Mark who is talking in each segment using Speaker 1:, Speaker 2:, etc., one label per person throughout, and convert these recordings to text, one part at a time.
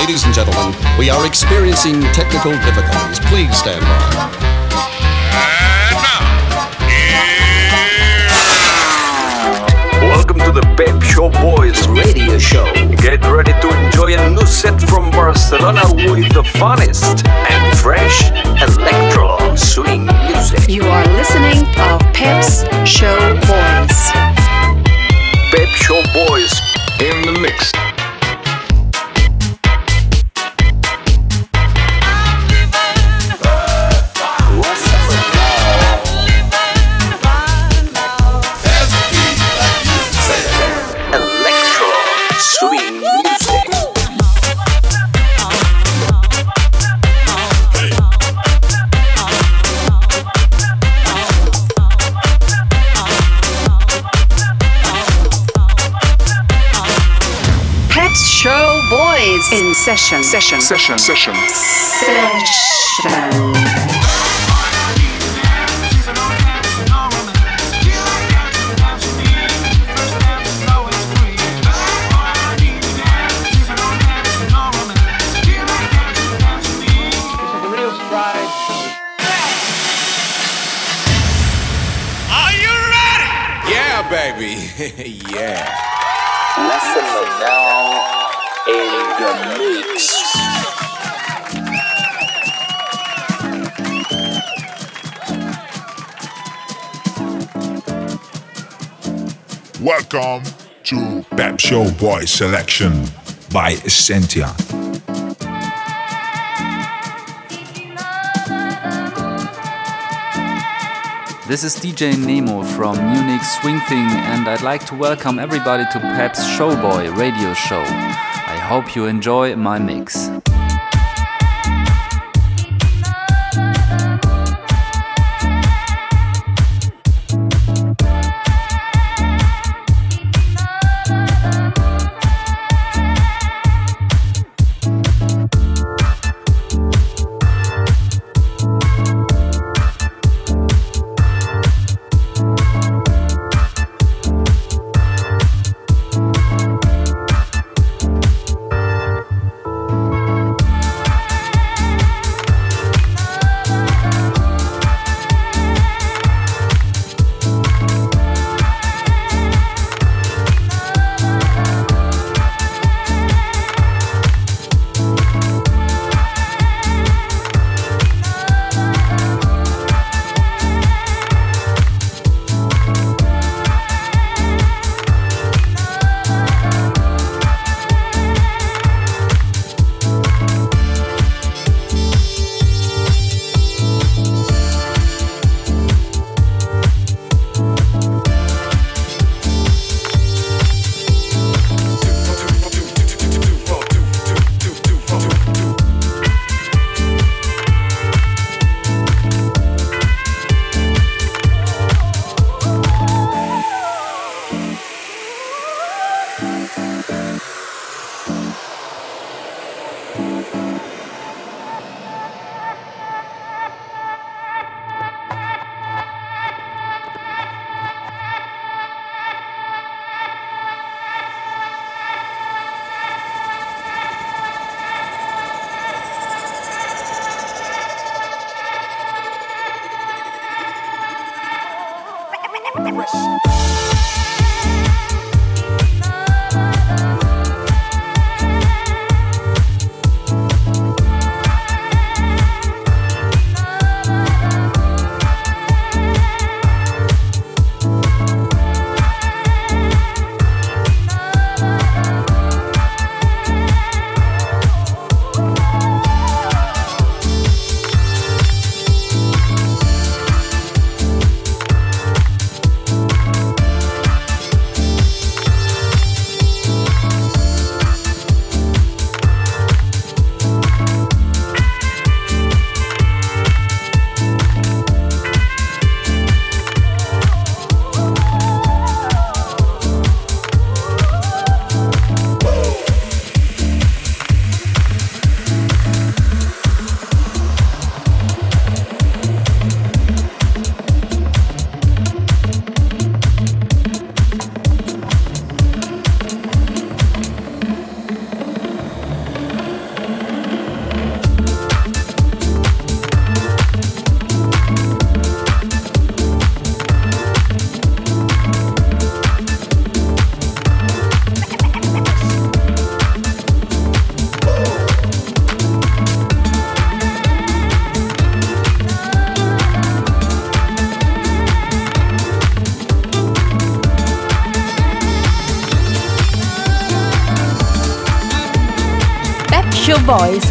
Speaker 1: Ladies and gentlemen, we are experiencing technical difficulties. Please stand by.
Speaker 2: Welcome to the Pep Show Boys radio show. Get ready to enjoy a new set from Barcelona with the funnest and fresh electro swing music.
Speaker 3: You are listening to Pep's Show Boys.
Speaker 2: Pep Show Boys in the mix.
Speaker 3: Session.
Speaker 4: Session. Session. Session.
Speaker 3: Session.
Speaker 5: All women. Are
Speaker 2: you ready? Yeah, baby. yeah.
Speaker 6: Welcome to Pep Show Boy Selection by Essentia.
Speaker 7: This is DJ Nemo from Munich Swing Thing, and I'd like to welcome everybody to Pep's Showboy radio show. Hope you enjoy my mix.
Speaker 4: Show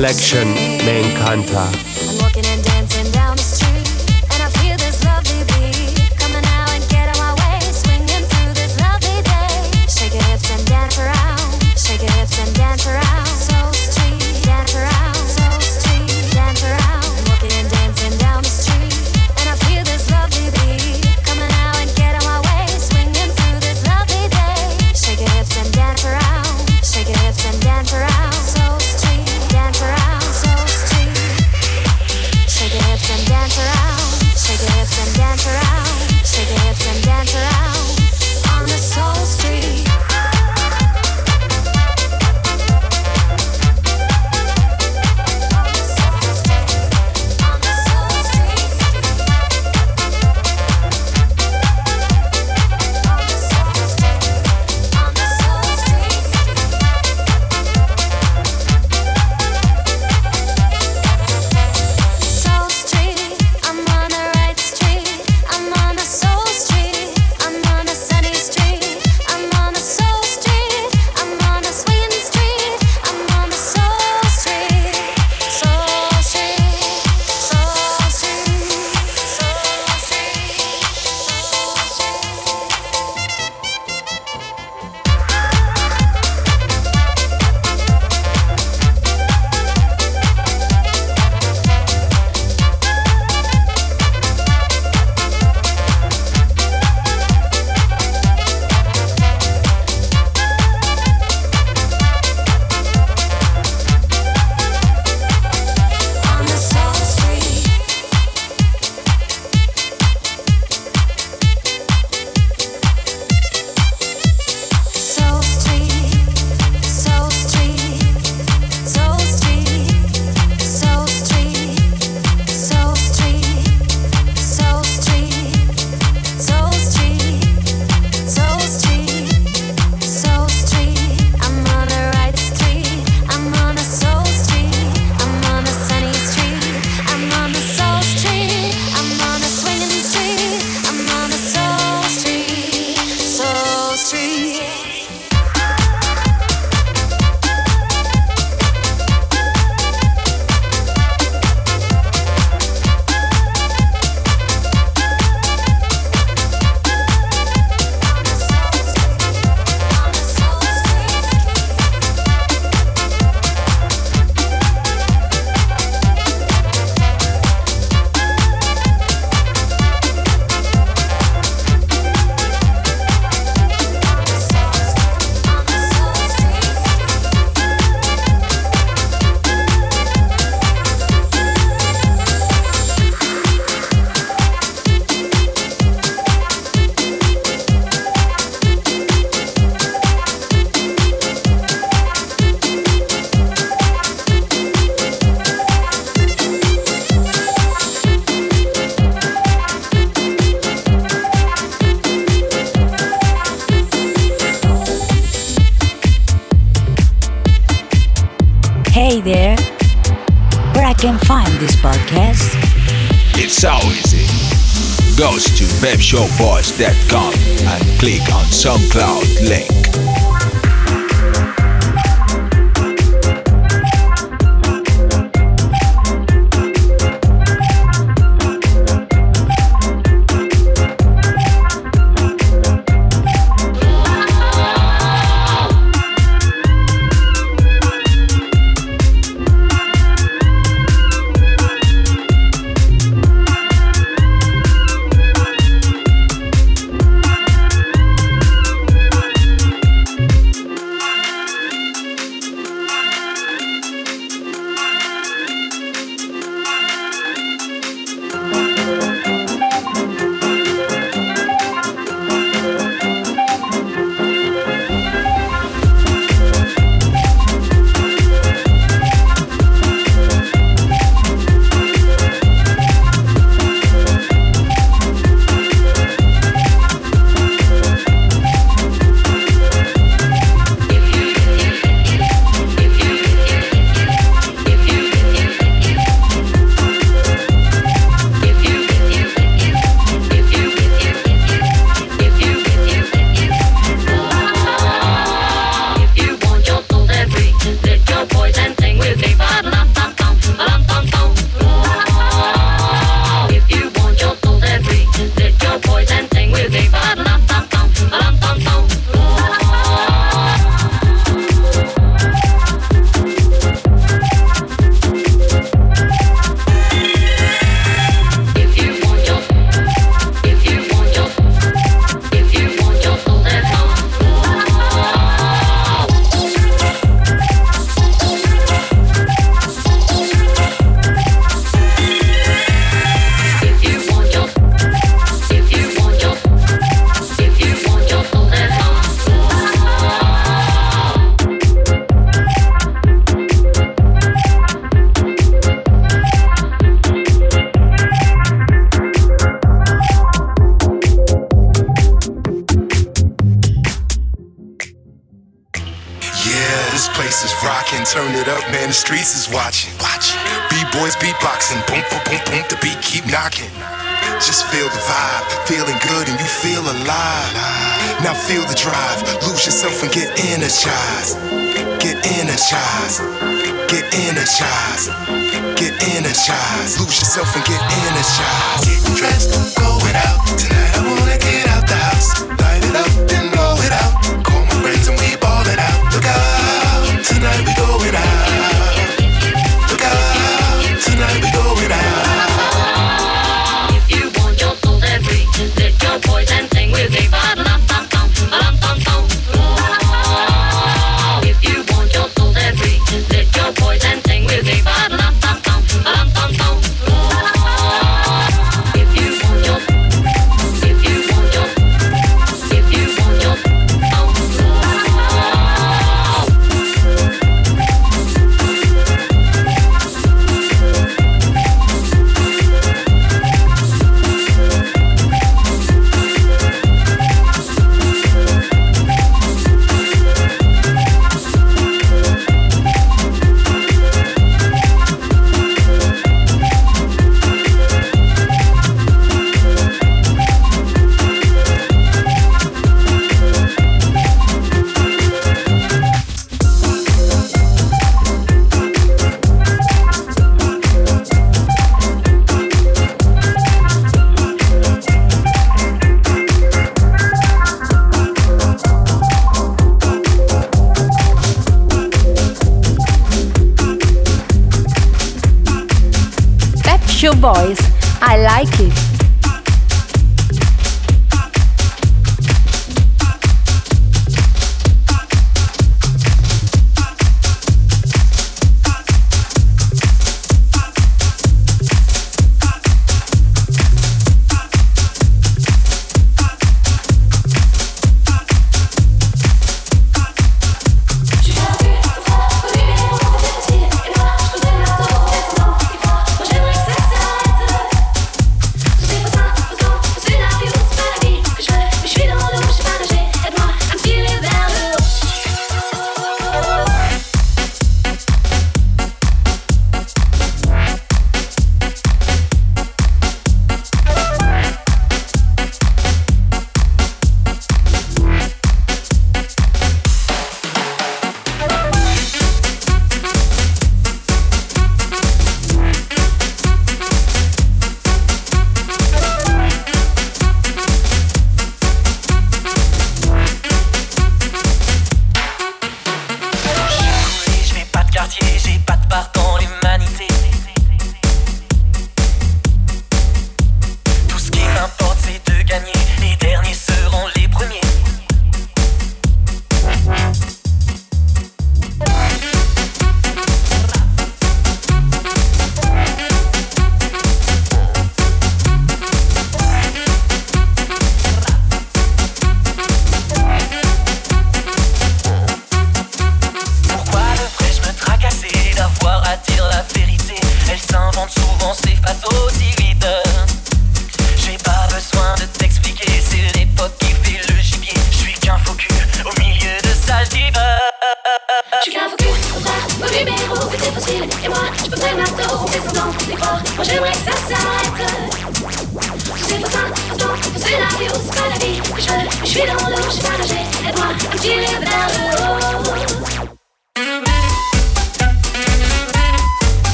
Speaker 8: selection me
Speaker 6: pepshowboys.com and click on SoundCloud link.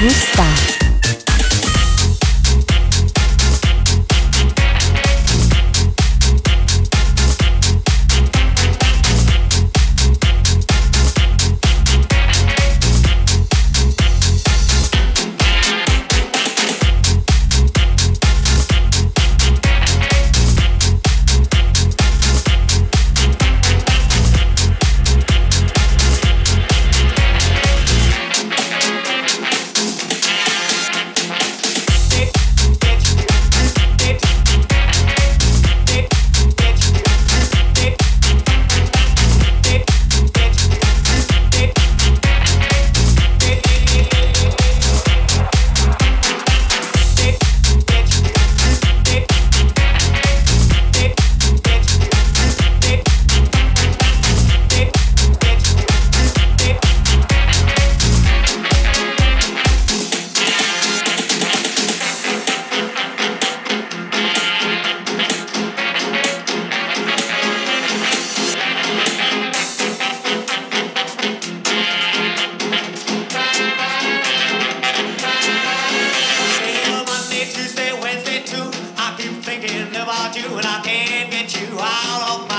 Speaker 9: Me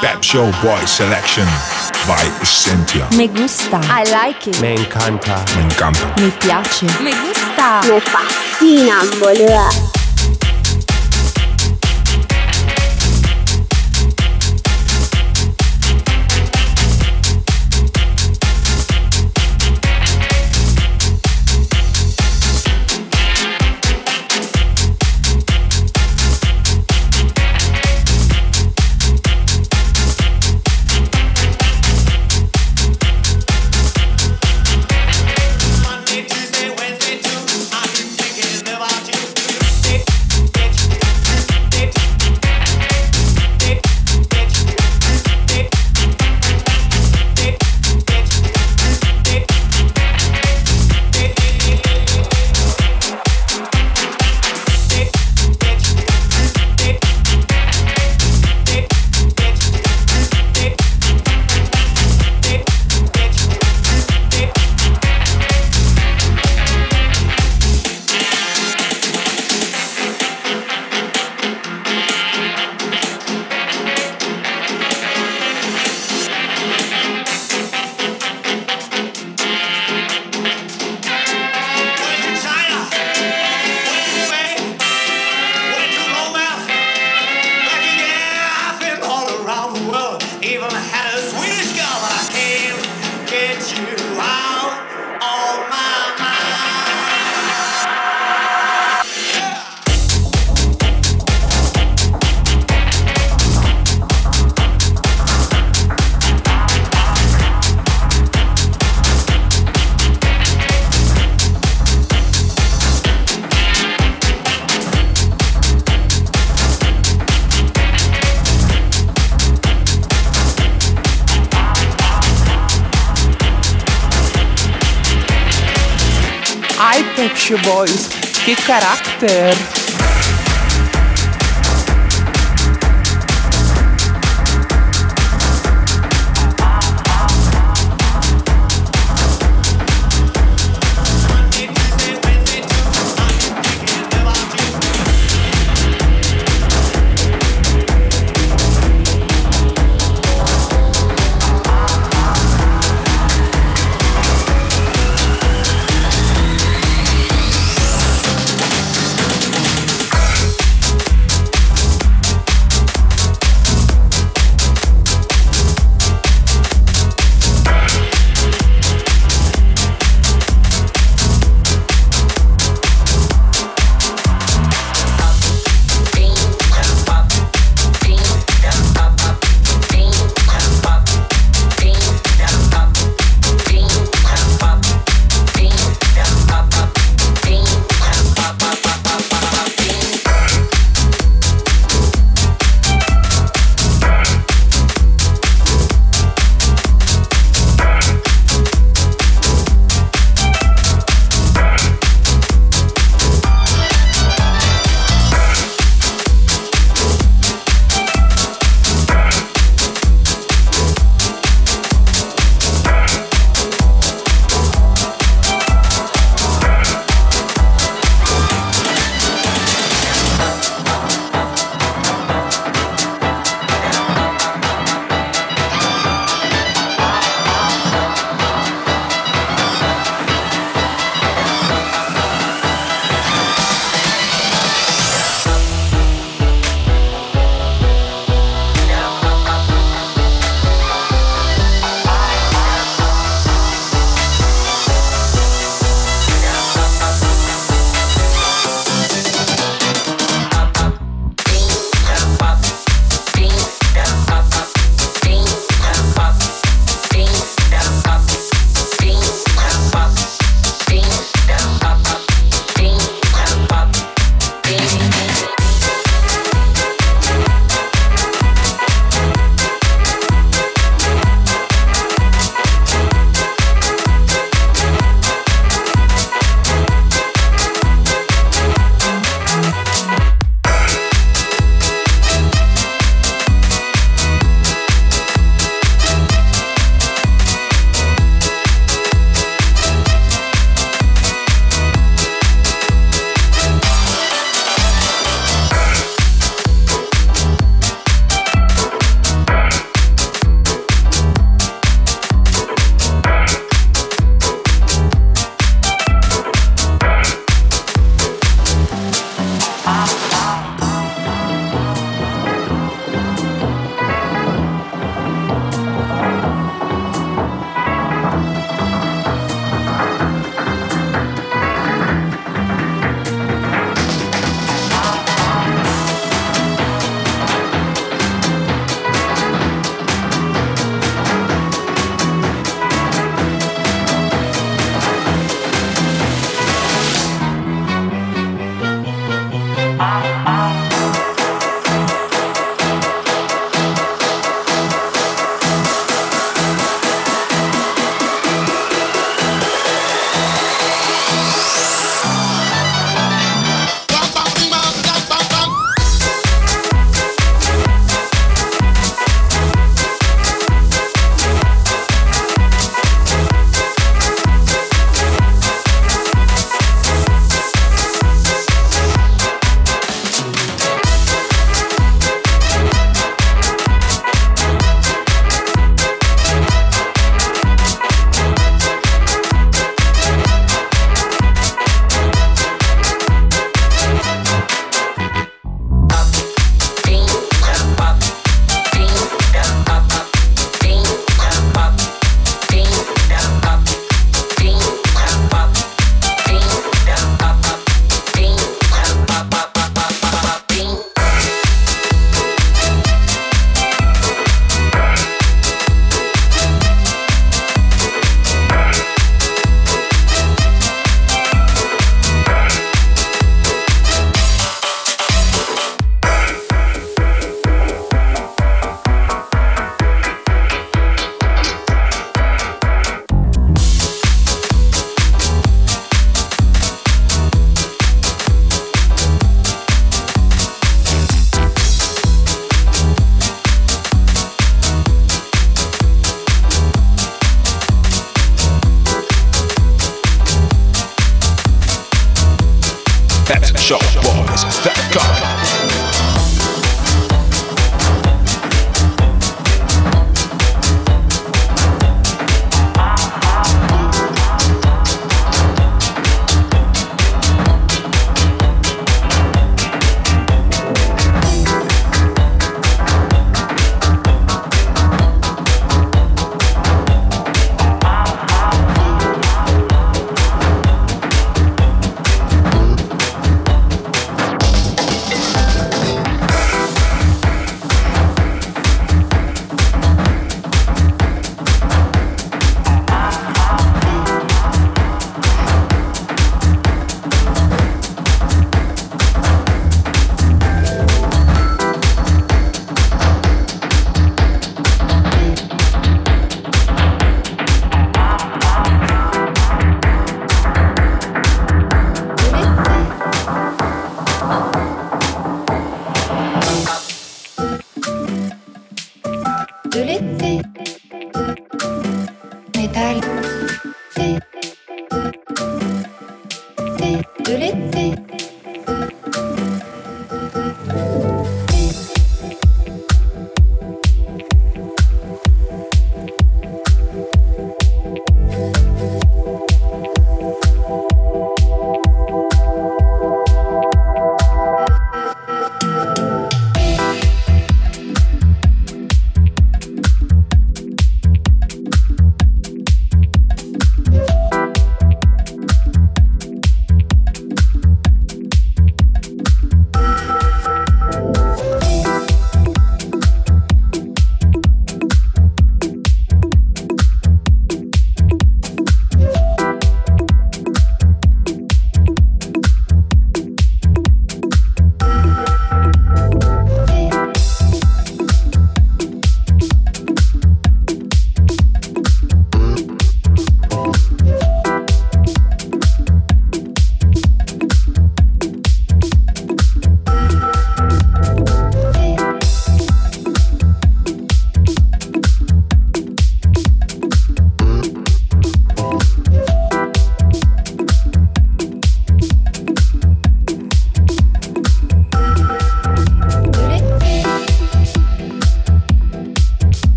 Speaker 6: Pep Show Boy Selection by Cynthia.
Speaker 4: Me gusta. I like it.
Speaker 8: Me encanta.
Speaker 6: Me encanta.
Speaker 4: Me piace. Me gusta.
Speaker 10: Me fascina, boludo.
Speaker 11: Pet Boys. Que carácter!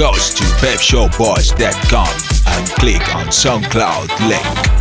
Speaker 12: Goes to pepshowboys.com and click on SoundCloud link.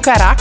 Speaker 4: Caraca!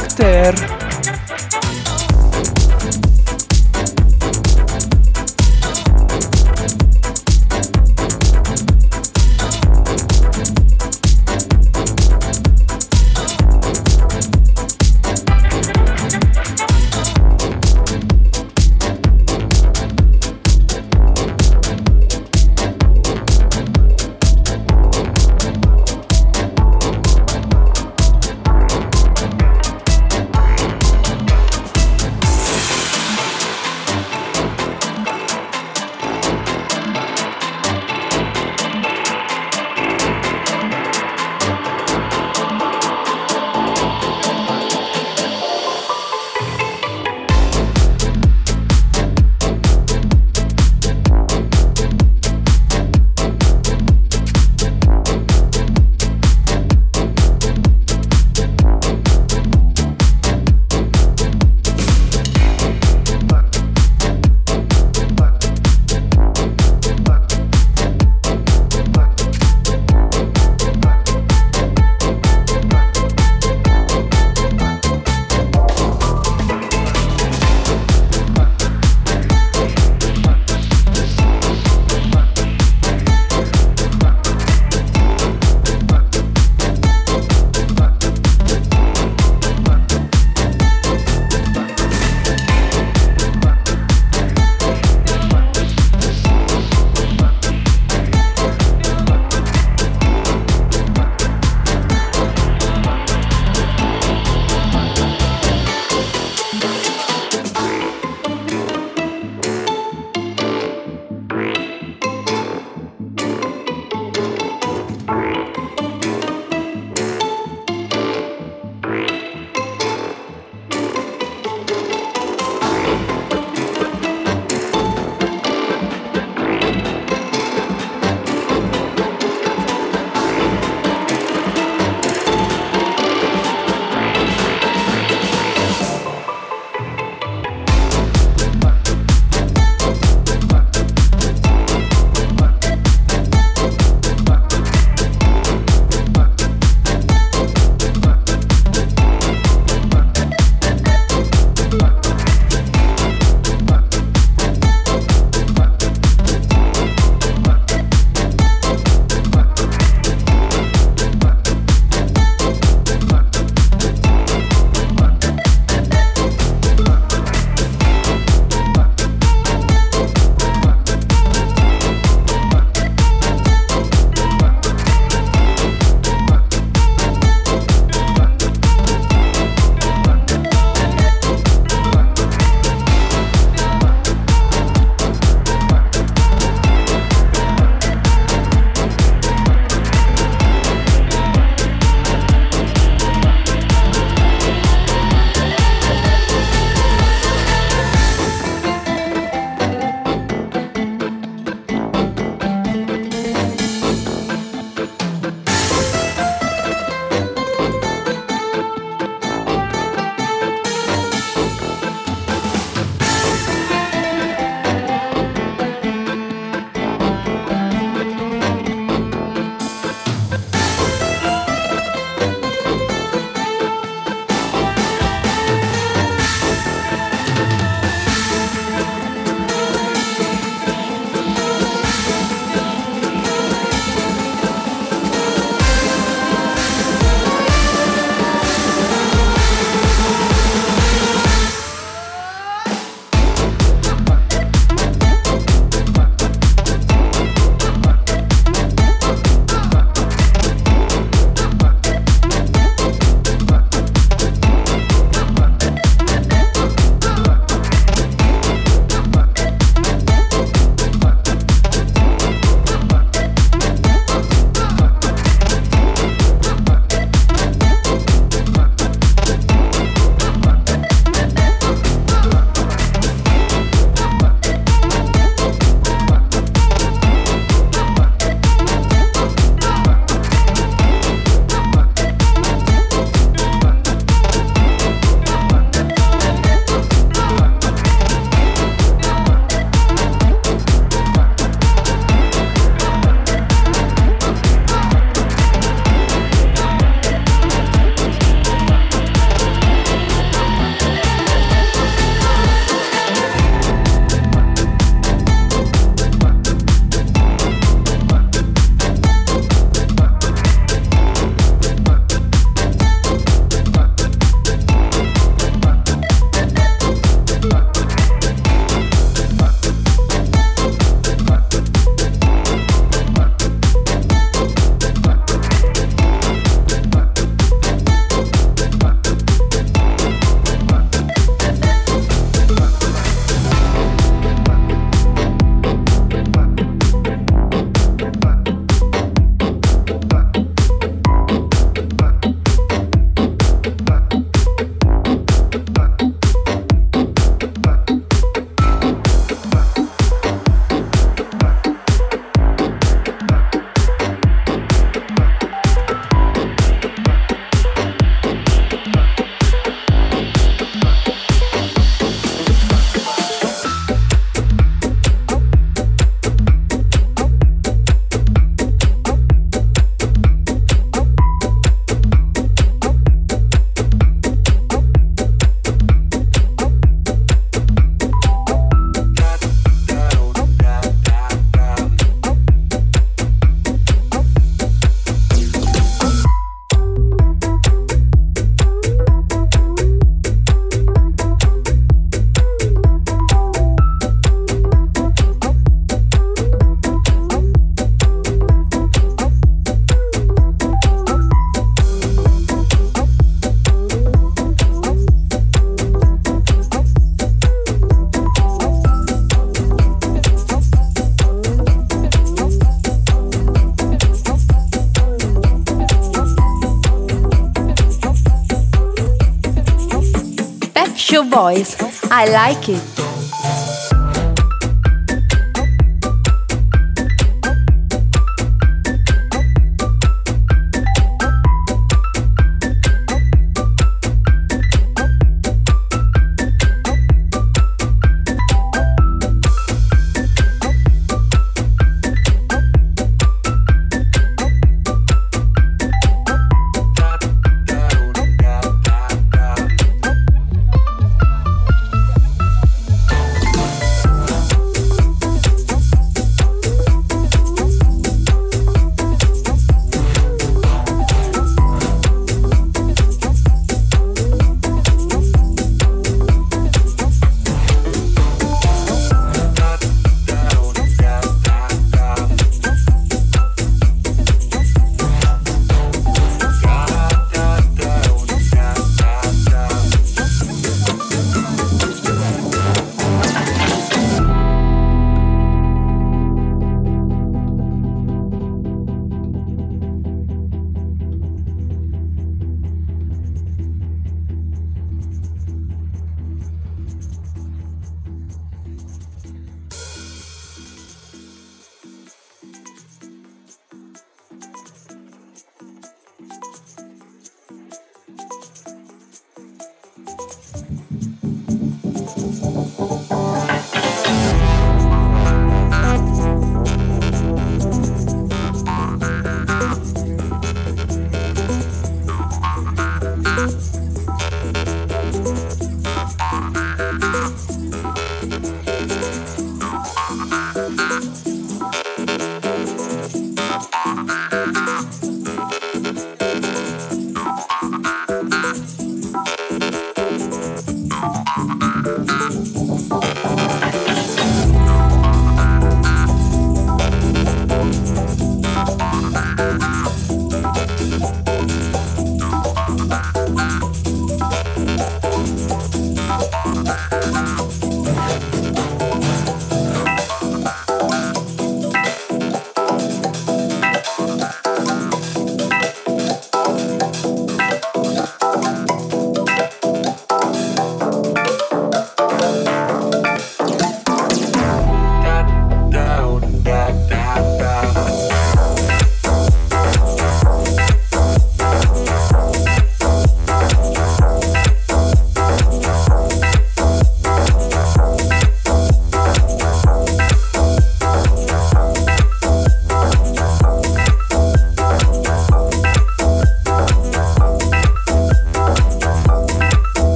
Speaker 4: Like it.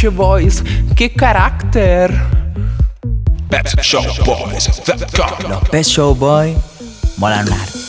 Speaker 11: Pet Boys, che carácter!
Speaker 12: Pet Show Boys,
Speaker 13: Los Pet Show Boys molan harta.